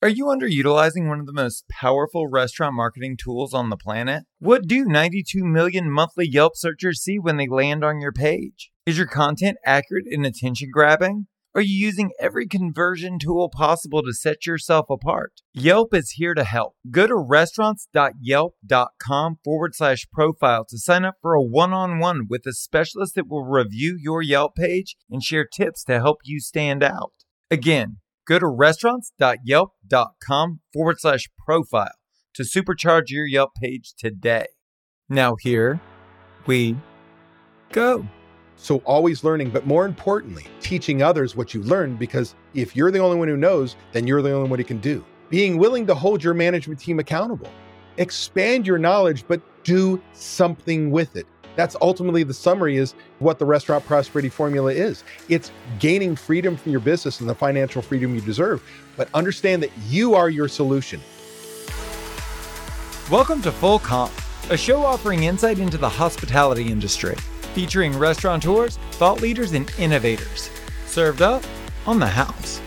Are you underutilizing one of the most powerful restaurant marketing tools on the planet? What do 92 million monthly Yelp searchers see when they land on your page? Is your content accurate and attention grabbing? Are you using every conversion tool possible to set yourself apart? Yelp is here to help. Go to restaurants.yelp.com forward slash profile to sign up for a one on one with a specialist that will review your Yelp page and share tips to help you stand out. Again, Go to restaurants.yelp.com forward slash profile to supercharge your Yelp page today. Now, here we go. So, always learning, but more importantly, teaching others what you learned because if you're the only one who knows, then you're the only one who can do. Being willing to hold your management team accountable. Expand your knowledge, but do something with it. That's ultimately the summary is what the restaurant prosperity formula is. It's gaining freedom from your business and the financial freedom you deserve, but understand that you are your solution. Welcome to Full Comp, a show offering insight into the hospitality industry, featuring restaurateurs, thought leaders, and innovators. Served up on the house.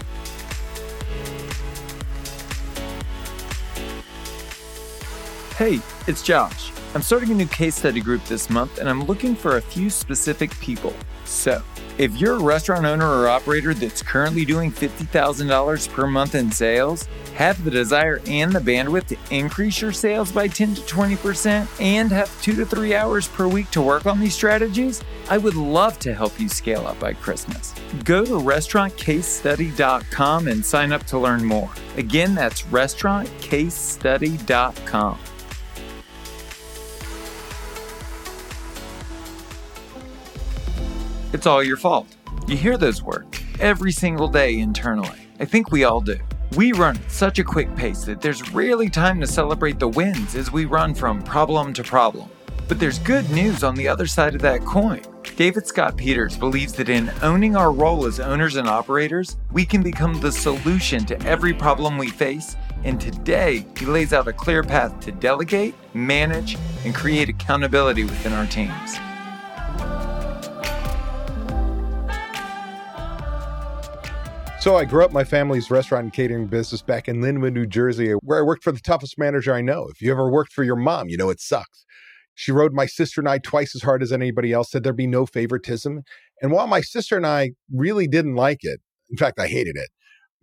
Hey, it's Josh. I'm starting a new case study group this month and I'm looking for a few specific people. So, if you're a restaurant owner or operator that's currently doing $50,000 per month in sales, have the desire and the bandwidth to increase your sales by 10 to 20%, and have two to three hours per week to work on these strategies, I would love to help you scale up by Christmas. Go to restaurantcasestudy.com and sign up to learn more. Again, that's restaurantcasestudy.com. It's all your fault. You hear those words every single day internally. I think we all do. We run at such a quick pace that there's rarely time to celebrate the wins as we run from problem to problem. But there's good news on the other side of that coin. David Scott Peters believes that in owning our role as owners and operators, we can become the solution to every problem we face. And today, he lays out a clear path to delegate, manage, and create accountability within our teams. So I grew up my family's restaurant and catering business back in Linwood, New Jersey, where I worked for the toughest manager I know. If you ever worked for your mom, you know it sucks. She rode my sister and I twice as hard as anybody else, said there'd be no favoritism. And while my sister and I really didn't like it, in fact, I hated it,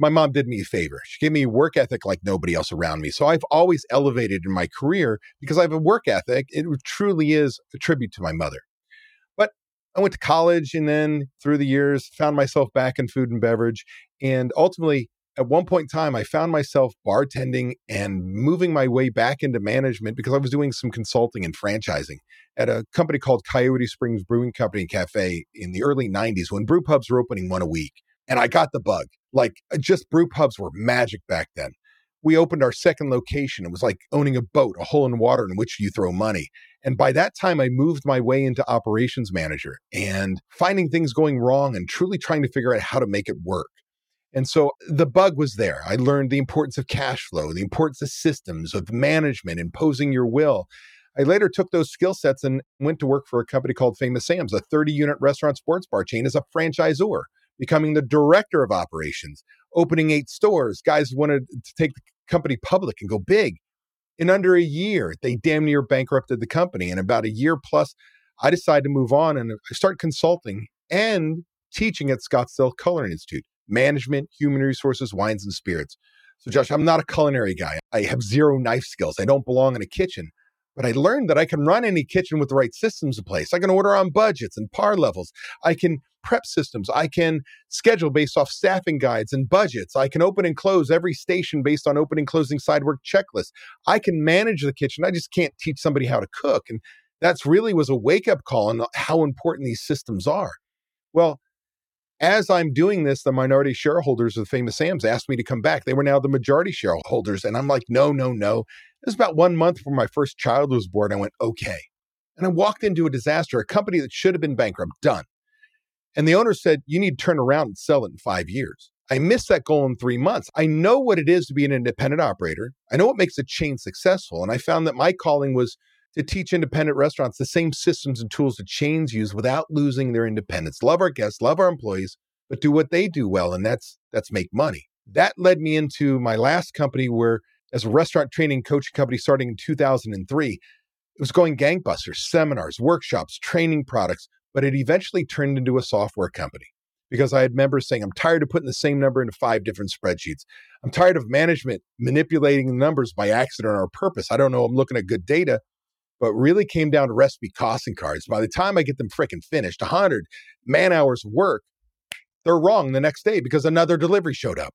my mom did me a favor. She gave me work ethic like nobody else around me. So I've always elevated in my career because I have a work ethic. It truly is a tribute to my mother. I went to college and then through the years found myself back in food and beverage. And ultimately, at one point in time, I found myself bartending and moving my way back into management because I was doing some consulting and franchising at a company called Coyote Springs Brewing Company Cafe in the early 90s when brew pubs were opening one a week. And I got the bug. Like, uh, just brew pubs were magic back then we opened our second location. It was like owning a boat, a hole in water in which you throw money. And by that time, I moved my way into operations manager and finding things going wrong and truly trying to figure out how to make it work. And so the bug was there. I learned the importance of cash flow, the importance of systems, of management, imposing your will. I later took those skill sets and went to work for a company called Famous Sam's, a 30 unit restaurant sports bar chain, as a franchisor, becoming the director of operations, opening eight stores. Guys wanted to take the company public and go big. In under a year, they damn near bankrupted the company. And about a year plus, I decided to move on and uh, I started consulting and teaching at Scottsdale Culinary Institute, management, human resources, wines, and spirits. So, Josh, I'm not a culinary guy. I have zero knife skills. I don't belong in a kitchen. But I learned that I can run any kitchen with the right systems in place. I can order on budgets and par levels. I can prep systems. I can schedule based off staffing guides and budgets. I can open and close every station based on opening, closing side work checklists. I can manage the kitchen. I just can't teach somebody how to cook. And that's really was a wake up call on how important these systems are. Well, as I'm doing this, the minority shareholders of the Famous Sam's asked me to come back. They were now the majority shareholders. And I'm like, no, no, no. It was about one month before my first child was born. I went, okay. And I walked into a disaster, a company that should have been bankrupt, done. And the owner said, you need to turn around and sell it in five years. I missed that goal in three months. I know what it is to be an independent operator. I know what makes a chain successful. And I found that my calling was to teach independent restaurants the same systems and tools that chains use without losing their independence. Love our guests, love our employees, but do what they do well. And that's that's make money That led me into my last company where, as a restaurant training coaching company starting in 2003, it was going gangbusters, seminars, workshops, training products, but it eventually turned into a software company because I had members saying, I'm tired of putting the same number into five different spreadsheets. I'm tired of management manipulating the numbers by accident or purpose. I don't know. I'm looking at good data, but really came down to recipe costing cards. By the time I get them freaking finished, 100 man hours of work, they're wrong the next day because another delivery showed up.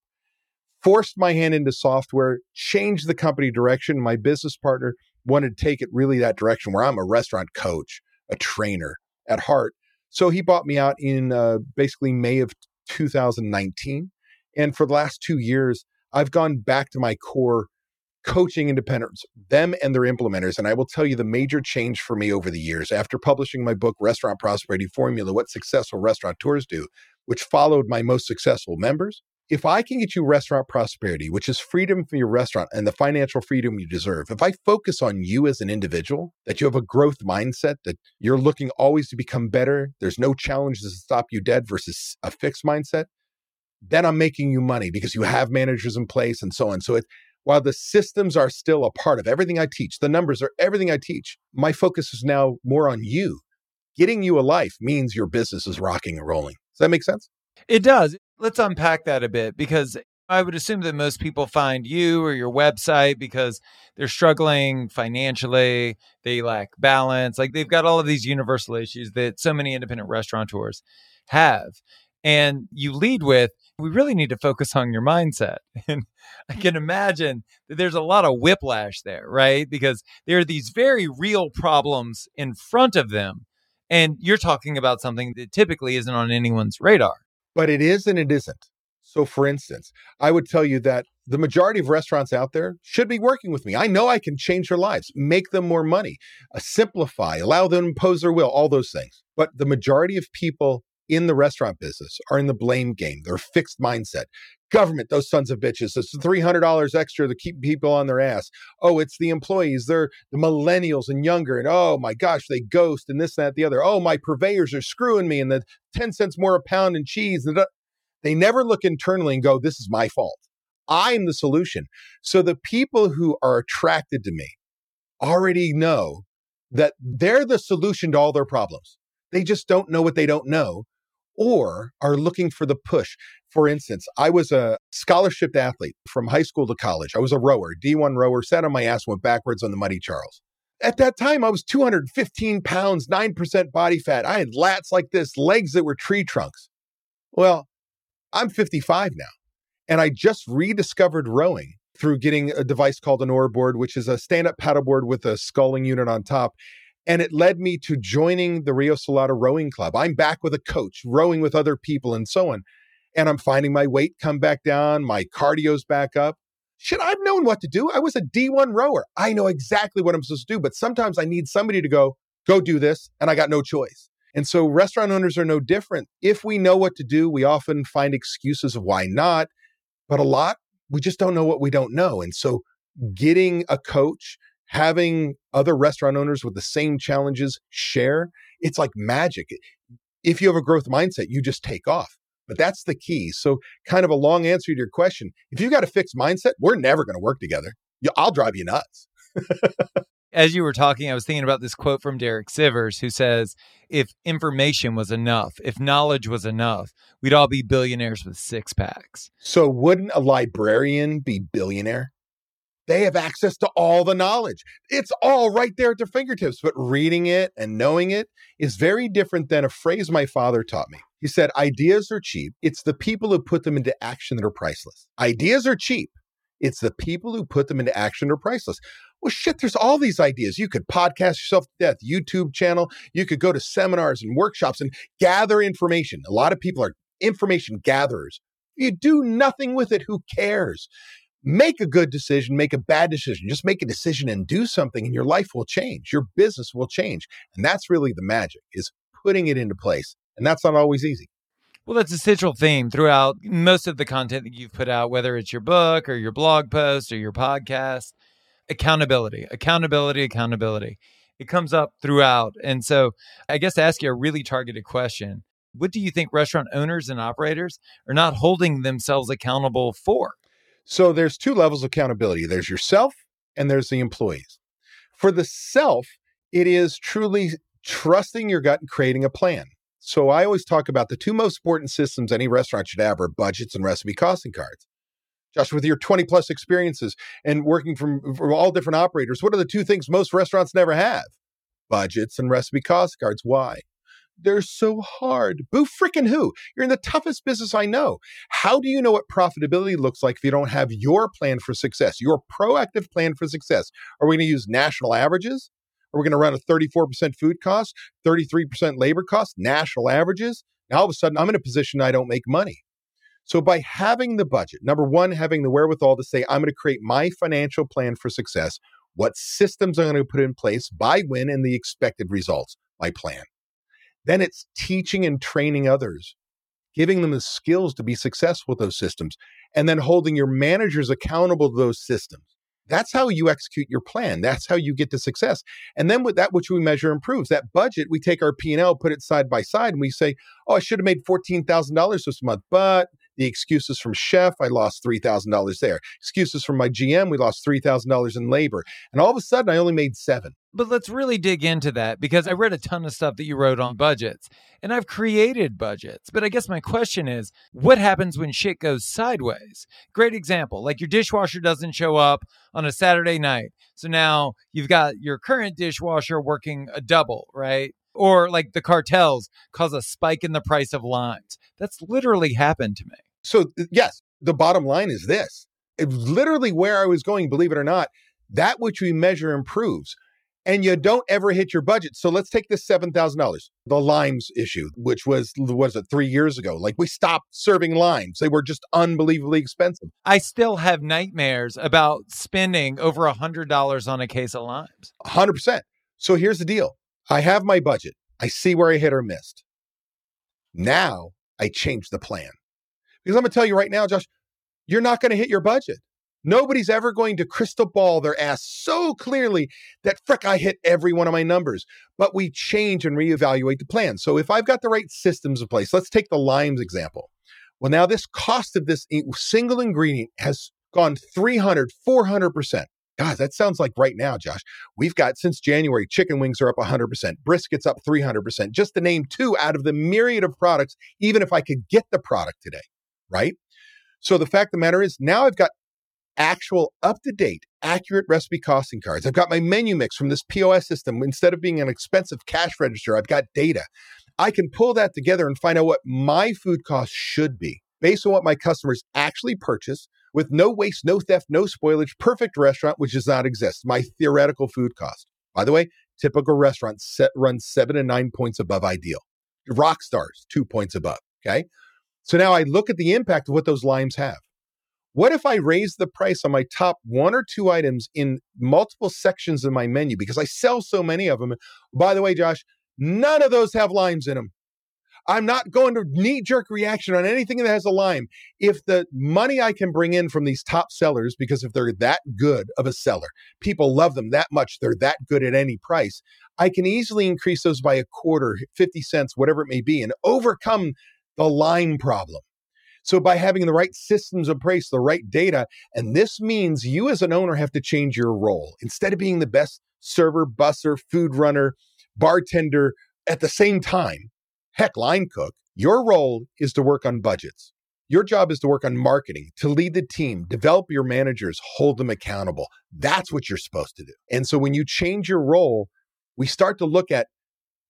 Forced my hand into software, changed the company direction. My business partner wanted to take it really that direction where I'm a restaurant coach, a trainer at heart. So he bought me out in uh, basically May of 2019. And for the last two years, I've gone back to my core coaching independents, them and their implementers. And I will tell you the major change for me over the years after publishing my book, Restaurant Prosperity Formula What Successful Restaurateurs Do, which followed my most successful members. If I can get you restaurant prosperity, which is freedom from your restaurant and the financial freedom you deserve, if I focus on you as an individual, that you have a growth mindset, that you're looking always to become better, there's no challenges to stop you dead versus a fixed mindset, then I'm making you money because you have managers in place and so on. So it, while the systems are still a part of everything I teach, the numbers are everything I teach, my focus is now more on you. Getting you a life means your business is rocking and rolling. Does that make sense? It does. Let's unpack that a bit because I would assume that most people find you or your website because they're struggling financially, they lack balance, like they've got all of these universal issues that so many independent restaurateurs have. And you lead with we really need to focus on your mindset. And I can imagine that there's a lot of whiplash there, right? Because there are these very real problems in front of them. And you're talking about something that typically isn't on anyone's radar. But it is and it isn't. So, for instance, I would tell you that the majority of restaurants out there should be working with me. I know I can change their lives, make them more money, uh, simplify, allow them to impose their will, all those things. But the majority of people in the restaurant business are in the blame game. They're fixed mindset. Government, those sons of bitches. It's $300 extra to keep people on their ass. Oh, it's the employees. They're the millennials and younger. And oh my gosh, they ghost and this, and that, the other. Oh, my purveyors are screwing me and the 10 cents more a pound in cheese. They never look internally and go, this is my fault. I'm the solution. So the people who are attracted to me already know that they're the solution to all their problems. They just don't know what they don't know or are looking for the push. For instance, I was a scholarship athlete from high school to college. I was a rower, D1 rower, sat on my ass, went backwards on the Muddy Charles. At that time, I was 215 pounds, 9% body fat. I had lats like this, legs that were tree trunks. Well, I'm 55 now, and I just rediscovered rowing through getting a device called an oar board, which is a stand up paddleboard with a sculling unit on top. And it led me to joining the Rio Salado Rowing Club. I'm back with a coach, rowing with other people and so on. And I'm finding my weight come back down, my cardio's back up. Shit, I've known what to do. I was a D1 rower. I know exactly what I'm supposed to do, but sometimes I need somebody to go, go do this, and I got no choice. And so restaurant owners are no different. If we know what to do, we often find excuses of why not, but a lot, we just don't know what we don't know. And so getting a coach, having other restaurant owners with the same challenges share, it's like magic. If you have a growth mindset, you just take off. But that's the key. So, kind of a long answer to your question. If you've got a fixed mindset, we're never going to work together. I'll drive you nuts. As you were talking, I was thinking about this quote from Derek Sivers, who says, If information was enough, if knowledge was enough, we'd all be billionaires with six packs. So, wouldn't a librarian be billionaire? They have access to all the knowledge. It's all right there at their fingertips. But reading it and knowing it is very different than a phrase my father taught me. He said, Ideas are cheap. It's the people who put them into action that are priceless. Ideas are cheap. It's the people who put them into action that are priceless. Well, shit, there's all these ideas. You could podcast yourself to death, YouTube channel. You could go to seminars and workshops and gather information. A lot of people are information gatherers. You do nothing with it. Who cares? Make a good decision, make a bad decision. Just make a decision and do something, and your life will change. Your business will change. And that's really the magic is putting it into place. And that's not always easy. Well, that's a central theme throughout most of the content that you've put out, whether it's your book or your blog post or your podcast. Accountability, accountability, accountability. It comes up throughout. And so I guess to ask you a really targeted question What do you think restaurant owners and operators are not holding themselves accountable for? So there's two levels of accountability there's yourself and there's the employees. For the self, it is truly trusting your gut and creating a plan. So I always talk about the two most important systems any restaurant should have are budgets and recipe costing cards. Josh, with your 20 plus experiences and working from, from all different operators, what are the two things most restaurants never have? Budgets and recipe cost cards. Why? They're so hard. Boo freaking who? You're in the toughest business I know. How do you know what profitability looks like if you don't have your plan for success, your proactive plan for success? Are we going to use national averages? Are we going to run a 34% food cost, 33% labor cost, national averages? Now all of a sudden I'm in a position I don't make money. So by having the budget, number one, having the wherewithal to say, I'm going to create my financial plan for success, what systems I'm going to put in place by when and the expected results, my plan. Then it's teaching and training others, giving them the skills to be successful with those systems, and then holding your managers accountable to those systems. That's how you execute your plan. That's how you get to success. And then with that which we measure improves. That budget, we take our P&L, put it side by side, and we say, oh, I should have made $14,000 this month, but the excuses from chef, I lost $3,000 there. Excuses from my GM, we lost $3,000 in labor. And all of a sudden, I only made seven. But let's really dig into that because I read a ton of stuff that you wrote on budgets and I've created budgets. But I guess my question is what happens when shit goes sideways? Great example like your dishwasher doesn't show up on a Saturday night. So now you've got your current dishwasher working a double, right? Or like the cartels cause a spike in the price of limes. That's literally happened to me. So, yes, the bottom line is this it literally where I was going, believe it or not, that which we measure improves and you don't ever hit your budget. So let's take this $7,000, the limes issue, which was, was it three years ago? Like we stopped serving limes. They were just unbelievably expensive. I still have nightmares about spending over a $100 on a case of limes. 100%. So here's the deal I have my budget, I see where I hit or missed. Now I change the plan. Because I'm going to tell you right now, Josh, you're not going to hit your budget. Nobody's ever going to crystal ball their ass so clearly that frick, I hit every one of my numbers. But we change and reevaluate the plan. So if I've got the right systems in place, let's take the limes example. Well, now this cost of this single ingredient has gone 300, 400%. God, that sounds like right now, Josh. We've got since January, chicken wings are up 100%, briskets up 300%, just to name two out of the myriad of products, even if I could get the product today, right? So the fact of the matter is now I've got actual up to date, accurate recipe costing cards. I've got my menu mix from this POS system. Instead of being an expensive cash register, I've got data. I can pull that together and find out what my food cost should be based on what my customers actually purchase with no waste, no theft, no spoilage, perfect restaurant, which does not exist. My theoretical food cost. By the way, typical restaurant set runs seven and nine points above ideal. Rock stars, two points above. Okay. So now I look at the impact of what those limes have. What if I raise the price on my top one or two items in multiple sections of my menu because I sell so many of them? By the way, Josh, none of those have limes in them. I'm not going to knee jerk reaction on anything that has a lime. If the money I can bring in from these top sellers, because if they're that good of a seller, people love them that much, they're that good at any price, I can easily increase those by a quarter, 50 cents, whatever it may be, and overcome the line problem. So by having the right systems in place, the right data, and this means you as an owner have to change your role. Instead of being the best server, busser, food runner, bartender at the same time, heck, line cook, your role is to work on budgets. Your job is to work on marketing, to lead the team, develop your managers, hold them accountable. That's what you're supposed to do. And so when you change your role, we start to look at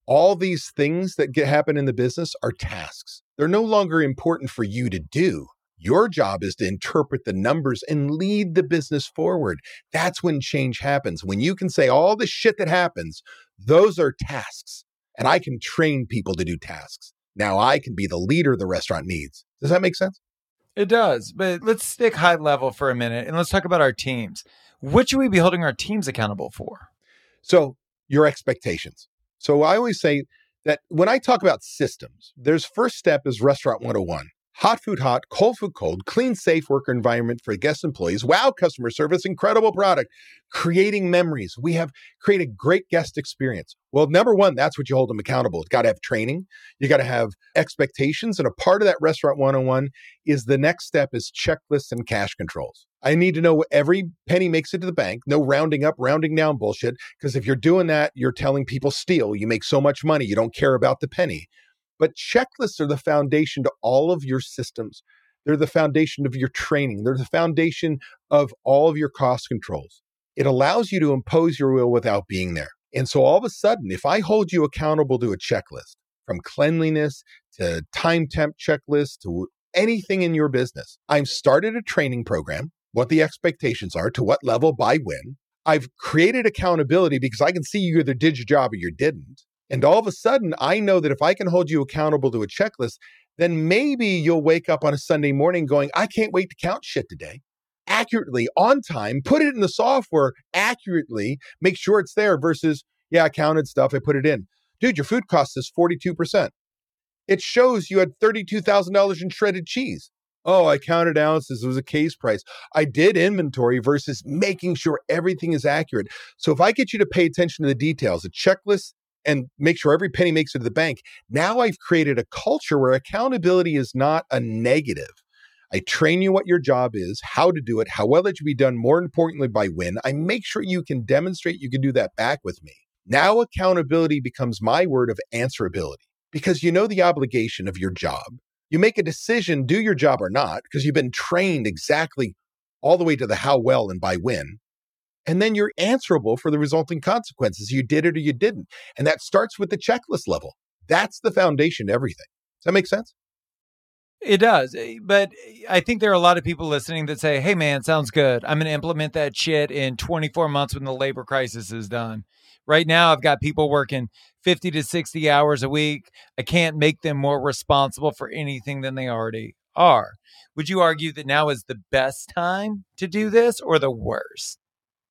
all these things that get happen in the business are tasks. They're no longer important for you to do. Your job is to interpret the numbers and lead the business forward. That's when change happens. When you can say all the shit that happens, those are tasks. And I can train people to do tasks. Now I can be the leader the restaurant needs. Does that make sense? It does. But let's stick high level for a minute and let's talk about our teams. What should we be holding our teams accountable for? So, your expectations. So, I always say that when I talk about systems, there's first step is restaurant mm. 101. Hot food hot, cold food cold, clean, safe worker environment for guest employees, wow customer service, incredible product, creating memories. We have created great guest experience. Well, number one, that's what you hold them accountable. You got to have training, you got to have expectations. And a part of that restaurant 101 is the next step is checklists and cash controls. I need to know every penny makes it to the bank, no rounding up, rounding down bullshit. Because if you're doing that, you're telling people steal. You make so much money, you don't care about the penny. But checklists are the foundation to all of your systems. They're the foundation of your training. They're the foundation of all of your cost controls. It allows you to impose your will without being there. And so all of a sudden, if I hold you accountable to a checklist, from cleanliness to time temp checklist to anything in your business, I've started a training program, what the expectations are, to what level, by when. I've created accountability because I can see you either did your job or you didn't. And all of a sudden, I know that if I can hold you accountable to a checklist, then maybe you'll wake up on a Sunday morning going, I can't wait to count shit today. Accurately, on time, put it in the software accurately, make sure it's there versus, yeah, I counted stuff, I put it in. Dude, your food cost is 42%. It shows you had $32,000 in shredded cheese. Oh, I counted ounces. It was a case price. I did inventory versus making sure everything is accurate. So if I get you to pay attention to the details, a checklist and make sure every penny makes it to the bank. Now I've created a culture where accountability is not a negative. I train you what your job is, how to do it, how well it should be done, more importantly, by when. I make sure you can demonstrate you can do that back with me. Now accountability becomes my word of answerability because you know the obligation of your job. You make a decision, do your job or not, because you've been trained exactly all the way to the how well and by when and then you're answerable for the resulting consequences. You did it or you didn't. And that starts with the checklist level. That's the foundation to everything. Does that make sense? It does. Eh, but I think there are a lot of people listening that say, hey, man, sounds good. I'm going to implement that shit in 24 months when the labor crisis is done. Right now, I've got people working 50 to 60 hours a week. I can't make them more responsible for anything than they already are. Would you argue that now is the best time to do this or the worst?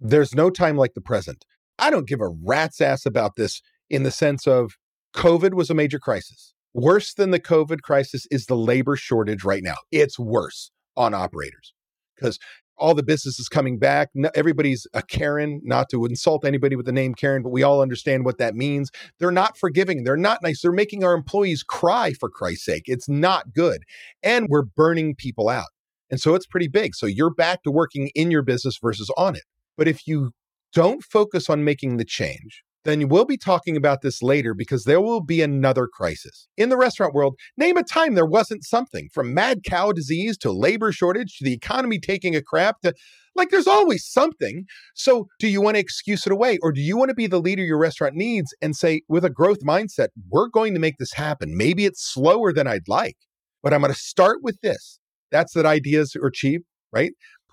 There's no time like the present. I don't give a rat's ass about this in the sense of COVID was a major crisis. Worse than the COVID crisis is the labor shortage right now. It's worse on operators because all the businesses coming back. Everybody's a Karen, not to insult anybody with the name Karen, but we all understand what that means. They're not forgiving. They're not nice. They're making our employees cry for Christ's sake. It's not good. And we're burning people out. And so it's pretty big. So you're back to working in your business versus on it. But if you don't focus on making the change, then we'll be talking about this later because there will be another crisis. In the restaurant world, name a time there wasn't something from mad cow disease to labor shortage to the economy taking a crap to like there's always something. So, do you want to excuse it away or do you want to be the leader your restaurant needs and say, with a growth mindset, we're going to make this happen? Maybe it's slower than I'd like, but I'm going to start with this. That's that ideas are cheap, right?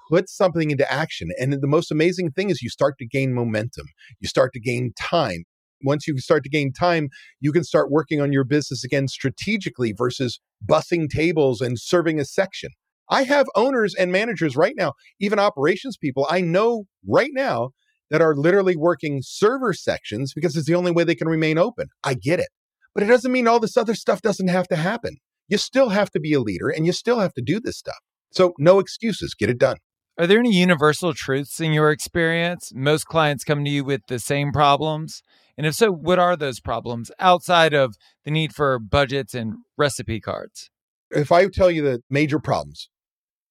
Put something into action. And the most amazing thing is you start to gain momentum, you start to gain time. Once you start to gain time, you can start working on your business again strategically versus bussing tables and serving a section. I have owners and managers right now, even operations people I know right now that are literally working server sections because it's the only way they can remain open. I get it. But it doesn't mean all this other stuff doesn't have to happen. You still have to be a leader and you still have to do this stuff. So, no excuses, get it done. Are there any universal truths in your experience? Most clients come to you with the same problems. And if so, what are those problems outside of the need for budgets and recipe cards? If I tell you the major problems,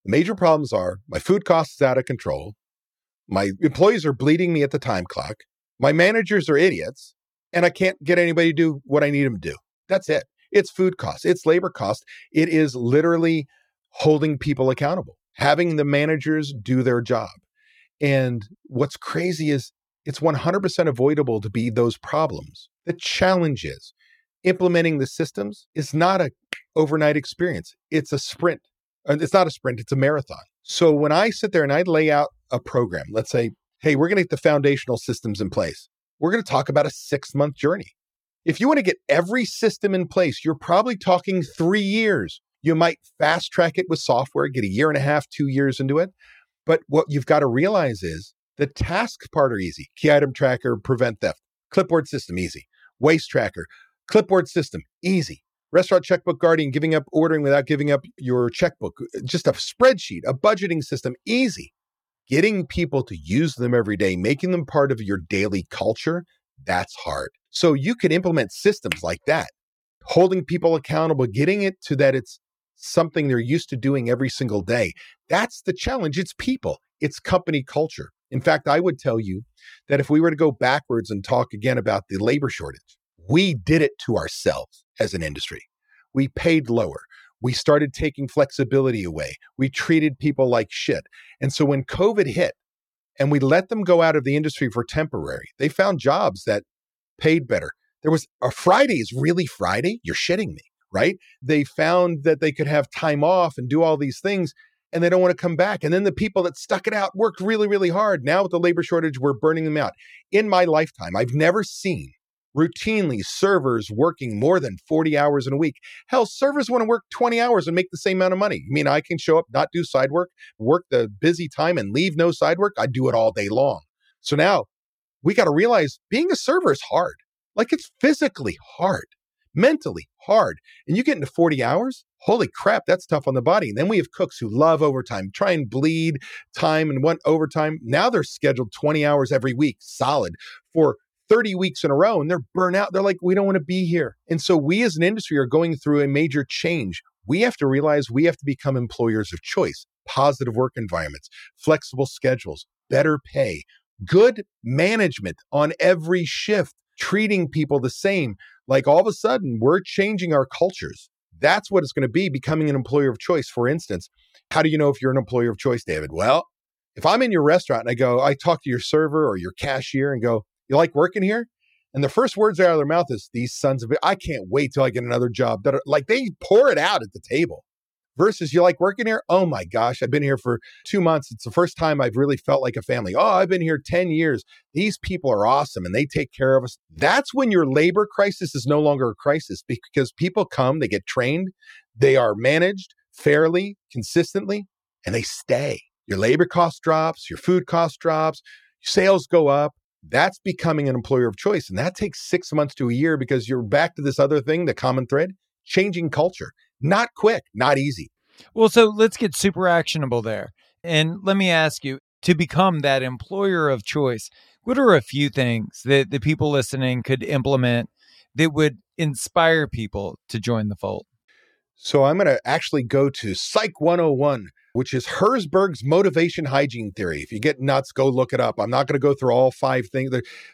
the major problems are my food costs is out of control. My employees are bleeding me at the time clock. My managers are idiots. And I can't get anybody to do what I need them to do. That's it. It's food costs, it's labor cost. It is literally holding people accountable having the managers do their job. And what's crazy is it's 100% avoidable to be those problems. The challenge is implementing the systems is not a overnight experience. It's a sprint. Uh, it's not a sprint, it's a marathon. So when I sit there and I lay out a program, let's say, hey, we're going to get the foundational systems in place. We're going to talk about a 6-month journey. If you want to get every system in place, you're probably talking 3 years. You might fast track it with software, get a year and a half, two years into it. But what you've got to realize is the tasks part are easy. Key item tracker, prevent theft. Clipboard system, easy. Waste tracker, clipboard system, easy. Restaurant Checkbook Guardian, giving up ordering without giving up your checkbook, uh, just a spreadsheet, a budgeting system, easy. Getting people to use them every day, making them part of your daily culture, that's hard. So you can implement systems like that, holding people accountable, getting it to that it's something they're used to doing every single day. That's the challenge. It's people, it's company culture. In fact, I would tell you that if we were to go backwards and talk again about the labor shortage, we did it to ourselves as an industry. We paid lower. We started taking flexibility away. We treated people like shit. And so when COVID hit and we let them go out of the industry for temporary, they found jobs that paid better. There was a Friday is really Friday. You're shitting me, right? They found that they could have time off and do all these things and they don't want to come back. And then the people that stuck it out worked really, really hard. Now with the labor shortage, we're burning them out. In my lifetime, I've never seen routinely servers working more than 40 hours in a week. Hell, servers want to work 20 hours and make the same amount of money. I mean, I can show up, not do side work, work the busy time and leave no side work. I do it all day long. So now we got to realize being a server is hard. Like it's physically hard, mentally hard. And you get into 40 hours, holy crap, that's tough on the body. And then we have cooks who love overtime, try and bleed time and want overtime. Now they're scheduled 20 hours every week, solid for 30 weeks in a row and they're burnt out. They're like, we don't want to be here. And so we as an industry are going through a major change. We have to realize we have to become employers of choice, positive work environments, flexible schedules, better pay, good management on every shift, treating people the same. Like all of a sudden, we're changing our cultures. That's what it's going to be becoming an employer of choice. For instance, how do you know if you're an employer of choice, David? Well, if I'm in your restaurant and I go, I talk to your server or your cashier and go, you like working here? And the first words out of their mouth is, These sons of I can't wait till I get another job. That like they pour it out at the table. Versus you like working here? Oh my gosh, I've been here for two months. It's the first time I've really felt like a family. Oh, I've been here 10 years. These people are awesome and they take care of us. That's when your labor crisis is no longer a crisis because people come, they get trained, they are managed fairly, consistently, and they stay. Your labor cost drops, your food cost drops, sales go up, that's becoming an employer of choice. And that takes six months to a year because you're back to this other thing, the common thread, changing culture. Not quick, not easy. Well, so let's get super actionable there. And let me ask you to become that employer of choice, what are a few things that the people listening could implement that would inspire people to join the fold? So I'm going to actually go to Psych 101 which is Herzberg's motivation hygiene theory. If you get nuts, go look it up. I'm not going to go through all five things.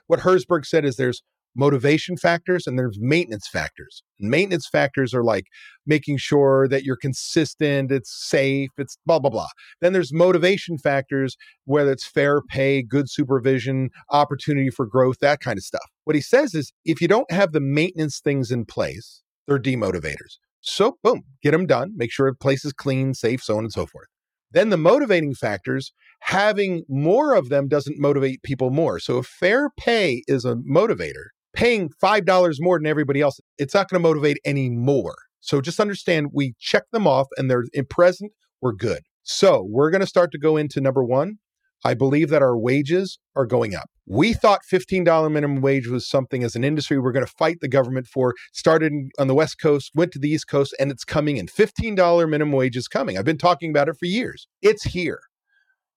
What Herzberg said is there's motivation factors and there's maintenance factors. Maintenance factors are like making sure that you're consistent, it's safe, it's blah, blah, blah. Then there's motivation factors, whether it's fair pay, good supervision, opportunity for growth, that kind of stuff. What he says is if you don't have the maintenance things in place, they're demotivators. So, boom, get them done, make sure the place is clean, safe, so on and so forth. Then the motivating factors, having more of them doesn't motivate people more. So if fair pay is a motivator, paying $5 more than everybody else, it's not going to motivate any more. So just understand we check them off and they're in present, we're good. So we're going to start to go into number one. I believe that our wages are going up. We thought $15 minimum wage was something as an industry we're going to fight the government for. Started on the West Coast, went to the East Coast, and it's coming in. $15 minimum wage is coming. I've been talking about it for years. It's here.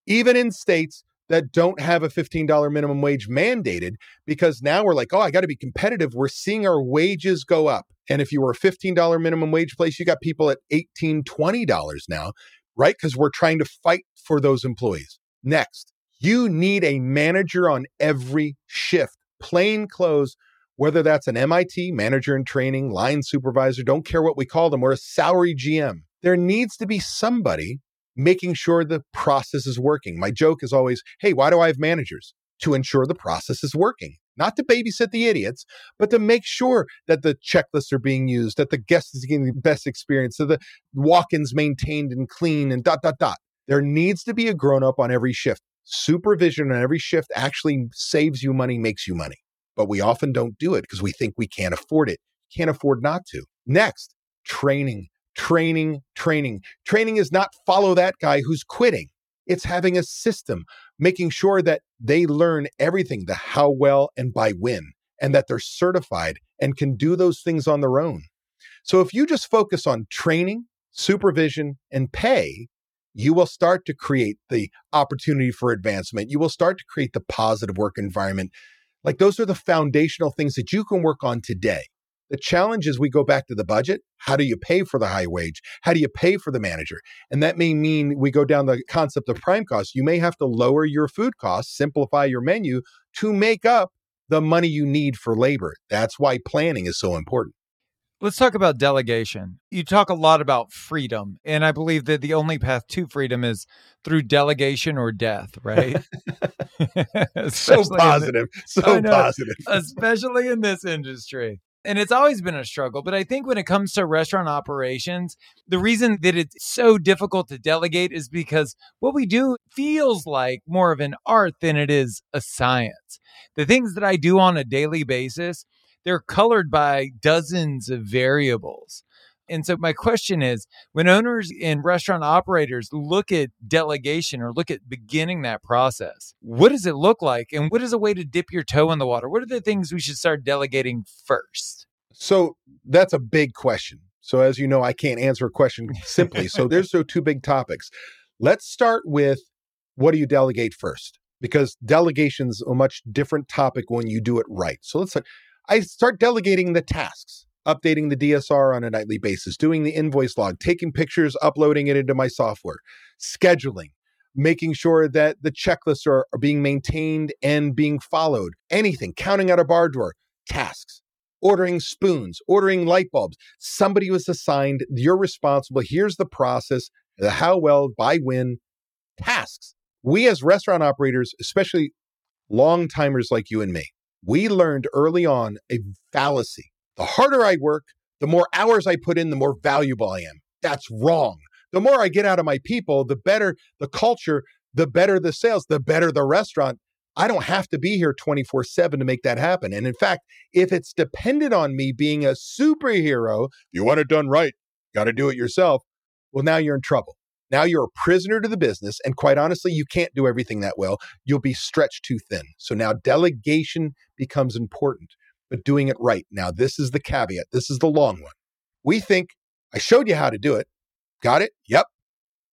Even in states that don't have a $15 minimum wage mandated, because now we're like, oh, I got to be competitive. We're seeing our wages go up. And if you were a $15 minimum wage place, you got people at $18, $20 now, right? Because we're trying to fight for those employees. Next, you need a manager on every shift, plain clothes, whether that's an MIT manager in training, line supervisor, don't care what we call them, or a salary GM. There needs to be somebody making sure the process is working. My joke is always, hey, why do I have managers? To ensure the process is working. Not to babysit the idiots, but to make sure that the checklists are being used, that the guest is getting the best experience, that the walk ins maintained and clean and dot, dot, dot. There needs to be a grown up on every shift. Supervision on every shift actually saves you money, makes you money. But we often don't do it because we think we can't afford it. Can't afford not to. Next, training, training, training. Training is not follow that guy who's quitting. It's having a system, making sure that they learn everything the how well and by when, and that they're certified and can do those things on their own. So if you just focus on training, supervision, and pay, you will start to create the opportunity for advancement. You will start to create the positive work environment. Like those are the foundational things that you can work on today. The challenge is we go back to the budget. How do you pay for the high wage? How do you pay for the manager? And that may mean we go down the concept of prime costs. You may have to lower your food costs, simplify your menu to make up the money you need for labor. That's why planning is so important. Let's talk about delegation. You talk a lot about freedom, and I believe that the only path to freedom is through delegation or death, right? so positive. The, so positive. especially in this industry. And it's always been a struggle. But I think when it comes to restaurant operations, the reason that it's so difficult to delegate is because what we do feels like more of an art than it is a science. The things that I do on a daily basis, they're colored by dozens of variables. And so my question is when owners and restaurant operators look at delegation or look at beginning that process, what does it look like and what is a way to dip your toe in the water? What are the things we should start delegating first? So that's a big question. So as you know, I can't answer a question simply. so there's so two big topics. Let's start with what do you delegate first? Because delegation's a much different topic when you do it right. So let's I start delegating the tasks updating the DSR on a nightly basis, doing the invoice log, taking pictures, uploading it into my software, scheduling, making sure that the checklists are, are being maintained and being followed, anything, counting out a bar drawer, tasks, ordering spoons, ordering light bulbs. Somebody was assigned, you're responsible. Here's the process, the how well, by when, tasks. We as restaurant operators, especially long timers like you and me, we learned early on a fallacy the harder I work, the more hours I put in, the more valuable I am. That's wrong. The more I get out of my people, the better the culture, the better the sales, the better the restaurant. I don't have to be here 24 7 to make that happen. And in fact, if it's dependent on me being a superhero, you want it done right, got to do it yourself. Well, now you're in trouble. Now you're a prisoner to the business. And quite honestly, you can't do everything that well. You'll be stretched too thin. So now delegation becomes important but doing it right. Now, this is the caveat. This is the long one. We think, I showed you how to do it. Got it? Yep.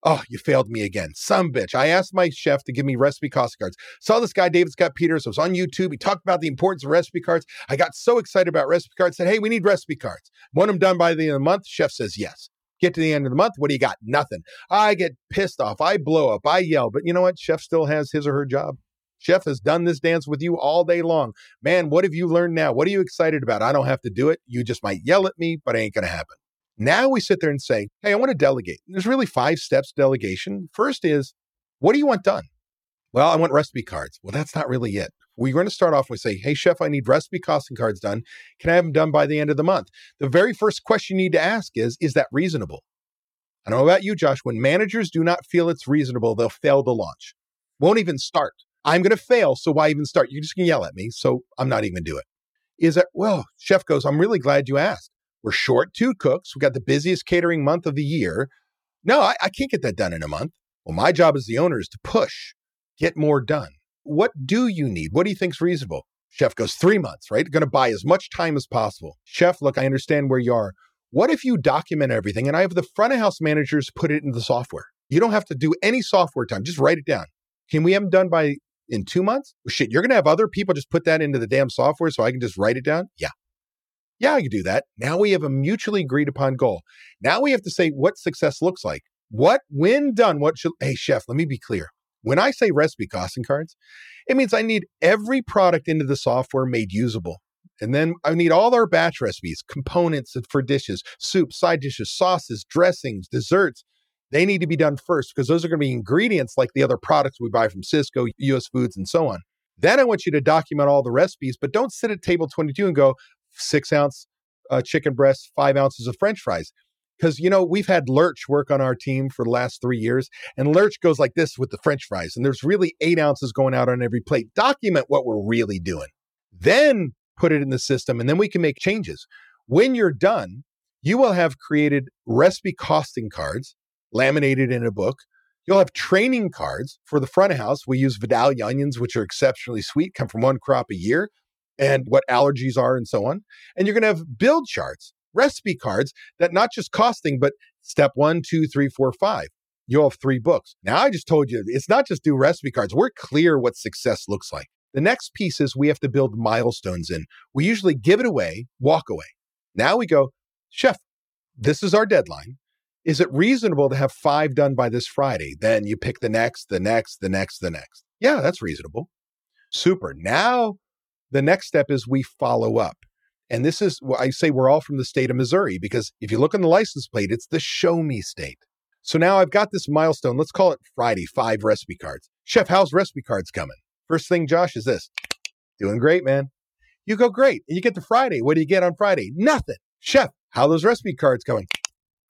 Oh, you failed me again. Some bitch. I asked my chef to give me recipe cost cards. Saw this guy, David Scott Peters, was on YouTube. He talked about the importance of recipe cards. I got so excited about recipe cards, said, hey, we need recipe cards. Want them done by the end of the month? Chef says yes. Get to the end of the month. What do you got? Nothing. I get pissed off. I blow up. I yell. But you know what? Chef still has his or her job. Chef has done this dance with you all day long. Man, what have you learned now? What are you excited about? I don't have to do it. You just might yell at me, but it ain't going to happen. Now we sit there and say, hey, I want to delegate. There's really five steps delegation. First is, what do you want done? Well, I want recipe cards. Well, that's not really it. We're going to start off with say, hey, chef, I need recipe costing cards done. Can I have them done by the end of the month? The very first question you need to ask is, is that reasonable? I don't know about you, Josh. When managers do not feel it's reasonable, they'll fail to launch. Won't even start. I'm going to fail. So why even start? You're just going to yell at me. So I'm not even going to do it. Is that, well, chef goes, I'm really glad you asked. We're short two cooks. We got the busiest catering month of the year. No, I, I can't get that done in a month. Well, my job as the owner is to push, get more done. What do you need? What do you think's reasonable? Chef goes, three months, right? Going to buy as much time as possible. Chef, look, I understand where you are. What if you document everything and I have the front of house managers put it in the software? You don't have to do any software time. Just write it down. Can we have them done by in two months? Well, shit, you're going to have other people just put that into the damn software so I can just write it down? Yeah. Yeah, I can do that. Now we have a mutually agreed upon goal. Now we have to say what success looks like. What, when done, what should, hey, chef, let me be clear. When I say recipe costing cards, it means I need every product into the software made usable. And then I need all our batch recipes, components for dishes, soup, side dishes, sauces, dressings, desserts, they need to be done first because those are going to be ingredients like the other products we buy from Sysco, US Foods, and so on. Then I want you to document all the recipes, but don't sit at table 22 and go six ounce uh, chicken breast, five ounces of French fries. Because, you know, we've had Lurch work on our team for the last three years, and Lurch goes like this with the French fries, and there's really eight ounces going out on every plate. Document what we're really doing. Then put it in the system, and then we can make changes. When you're done, you will have created recipe costing cards laminated in a book. You'll have training cards for the front of house. We use Vidalia onions, which are exceptionally sweet, come from one crop a year, and what allergies are and so on. And you're going to have build charts recipe cards that not just costing, but step one, two, three, four, five. You'll have three books. Now I just told you it's not just do recipe cards. We're clear what success looks like. The next piece is we have to build milestones in. We usually give it away, walk away. Now we go, chef, this is our deadline. Is it reasonable to have five done by this Friday? Then you pick the next, the next, the next, the next. Yeah, that's reasonable. Super. Now the next step is we follow up. And this is I say we're all from the state of Missouri because if you look on the license plate, it's the show me state. So now I've got this milestone. Let's call it Friday, five recipe cards. Chef, how's recipe cards coming? First thing, Josh, is this doing great, man. You go great. And you get to Friday. What do you get on Friday? Nothing. Chef, how those recipe cards going?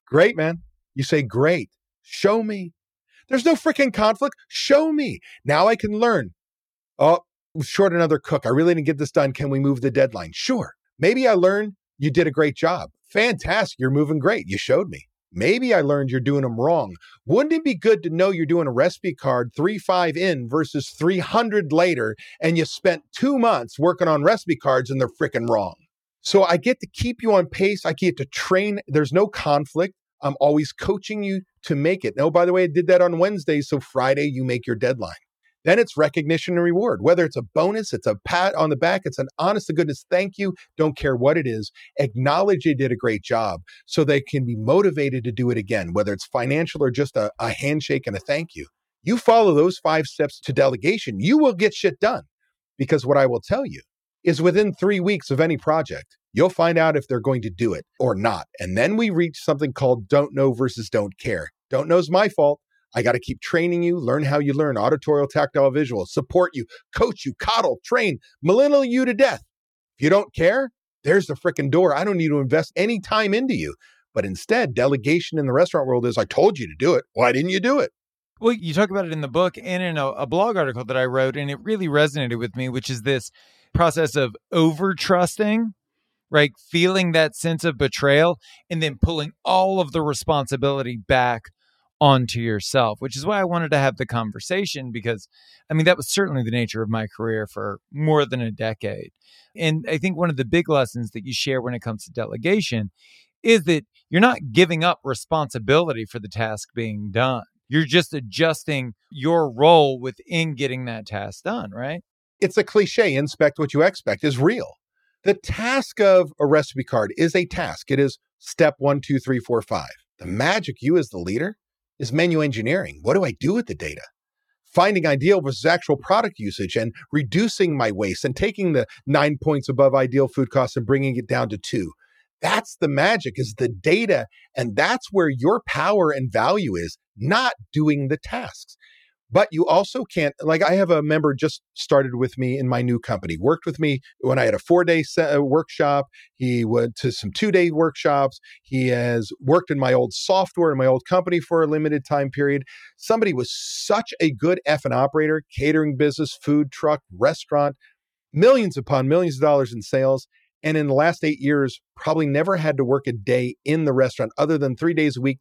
Great, man. You say, great. Show me. There's no freaking conflict. Show me. Now I can learn. Oh, short another cook. I really didn't get this done. Can we move the deadline? Sure. Maybe I learned you did a great job. Fantastic. You're moving great. You showed me. Maybe I learned you're doing them wrong. Wouldn't it be good to know you're doing a recipe card three five in versus 300 later, and you spent two months working on recipe cards and they're freaking wrong? So I get to keep you on pace. I get to train. There's no conflict. I'm always coaching you to make it. Now, by the way, I did that on Wednesday. So Friday, you make your deadline. Then it's recognition and reward. Whether it's a bonus, it's a pat on the back, it's an honest to goodness thank you. Don't care what it is. Acknowledge you did a great job so they can be motivated to do it again, whether it's financial or just a, a handshake and a thank you. You follow those five steps to delegation, you will get shit done. Because what I will tell you is within three weeks of any project, you'll find out if they're going to do it or not. And then we reach something called don't know versus don't care. Don't know is my fault. I got to keep training you, learn how you learn auditorial, tactile, visual, support you, coach you, coddle, train, millennial you to death. If you don't care, there's the freaking door. I don't need to invest any time into you. But instead, delegation in the restaurant world is I told you to do it. Why didn't you do it? Well, you talk about it in the book and in a, a blog article that I wrote, and it really resonated with me, which is this process of over trusting right? Feeling that sense of betrayal and then pulling all of the responsibility back onto yourself, which is why I wanted to have the conversation because I mean, that was certainly the nature of my career for more than a decade. And I think one of the big lessons that you share when it comes to delegation is that you're not giving up responsibility for the task being done. You're just adjusting your role within getting that task done, right? It's a cliche inspect what you expect is real. The task of a recipe card is a task. It is step one, two, three, four, five. The magic, you as the leader, is menu engineering. What do I do with the data? Finding ideal versus actual product usage and reducing my waste and taking the nine points above ideal food costs and bringing it down to two. That's the magic is the data. And that's where your power and value is, not doing the tasks. But you also can't, like, I have a member just started with me in my new company, worked with me when I had a four day uh, workshop. He went to some two day workshops. He has worked in my old software in my old company for a limited time period. Somebody was such a good F and operator, catering business, food truck, restaurant, millions upon millions of dollars in sales. And in the last eight years, probably never had to work a day in the restaurant other than three days a week,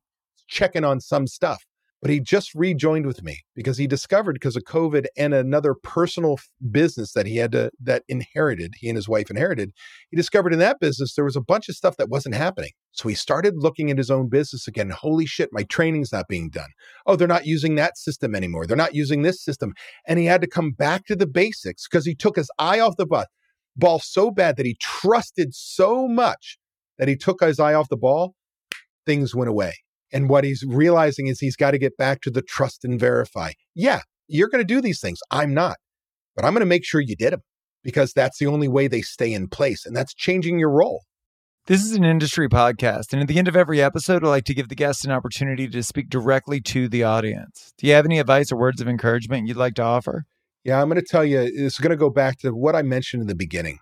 checking on some stuff but he just rejoined with me because he discovered because of COVID and another personal business that he had to that inherited, he and his wife inherited. He discovered in that business there was a bunch of stuff that wasn't happening. So he started looking at his own business again. Holy shit, my training's not being done. Oh, they're not using that system anymore. They're not using this system. And he had to come back to the basics because he took his eye off the ball, ball so bad that he trusted so much that he took his eye off the ball. Things went away. And what he's realizing is he's got to get back to the trust and verify. Yeah, you're going to do these things. I'm not, but I'm going to make sure you did them because that's the only way they stay in place. And that's changing your role. This is an industry podcast. And at the end of every episode, I like to give the guests an opportunity to speak directly to the audience. Do you have any advice or words of encouragement you'd like to offer? Yeah, I'm going to tell you, it's going to go back to what I mentioned in the beginning.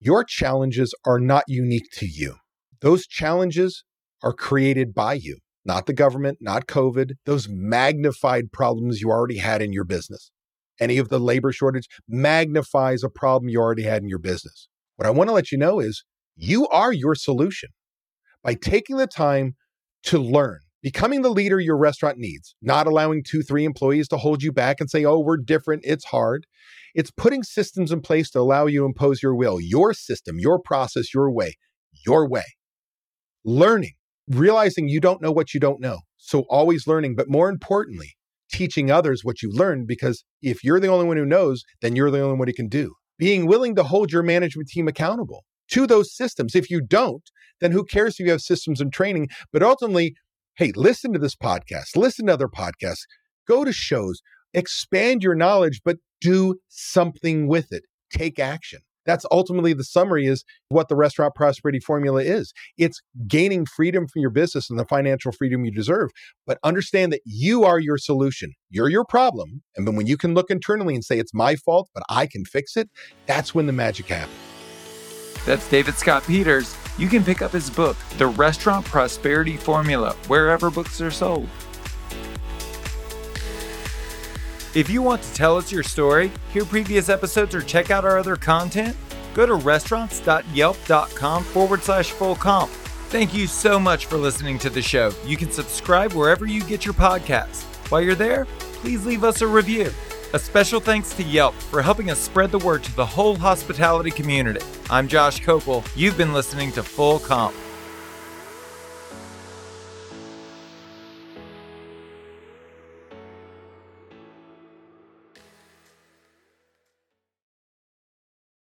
Your challenges are not unique to you, those challenges are created by you not the government, not COVID, those magnified problems you already had in your business. Any of the labor shortage magnifies a problem you already had in your business. What I want to let you know is you are your solution. By taking the time to learn, becoming the leader your restaurant needs, not allowing two, three employees to hold you back and say, oh, we're different, it's hard. It's putting systems in place to allow you to impose your will, your system, your process, your way, your way. learning, realizing you don't know what you don't know. So always learning, but more importantly, teaching others what you learned because if you're the only one who knows, then you're the only one who can do. Being willing to hold your management team accountable to those systems. If you don't, then who cares if you have systems and training? But ultimately, hey, listen to this podcast, listen to other podcasts, go to shows, expand your knowledge, but do something with it. Take action. That's ultimately the summary is what the restaurant prosperity formula is. It's gaining freedom from your business and the financial freedom you deserve. But understand that you are your solution. You're your problem. And then when you can look internally and say, it's my fault, but I can fix it, that's when the magic happens. That's David Scott Peters. You can pick up his book, The Restaurant Prosperity Formula, wherever books are sold. If you want to tell us your story, hear previous episodes, or check out our other content, go to restaurants.yelp.com forward slash full comp. Thank you so much for listening to the show. You can subscribe wherever you get your podcasts. While you're there, please leave us a review. A special thanks to Yelp for helping us spread the word to the whole hospitality community. I'm Josh Kopel. You've been listening to Full Comp.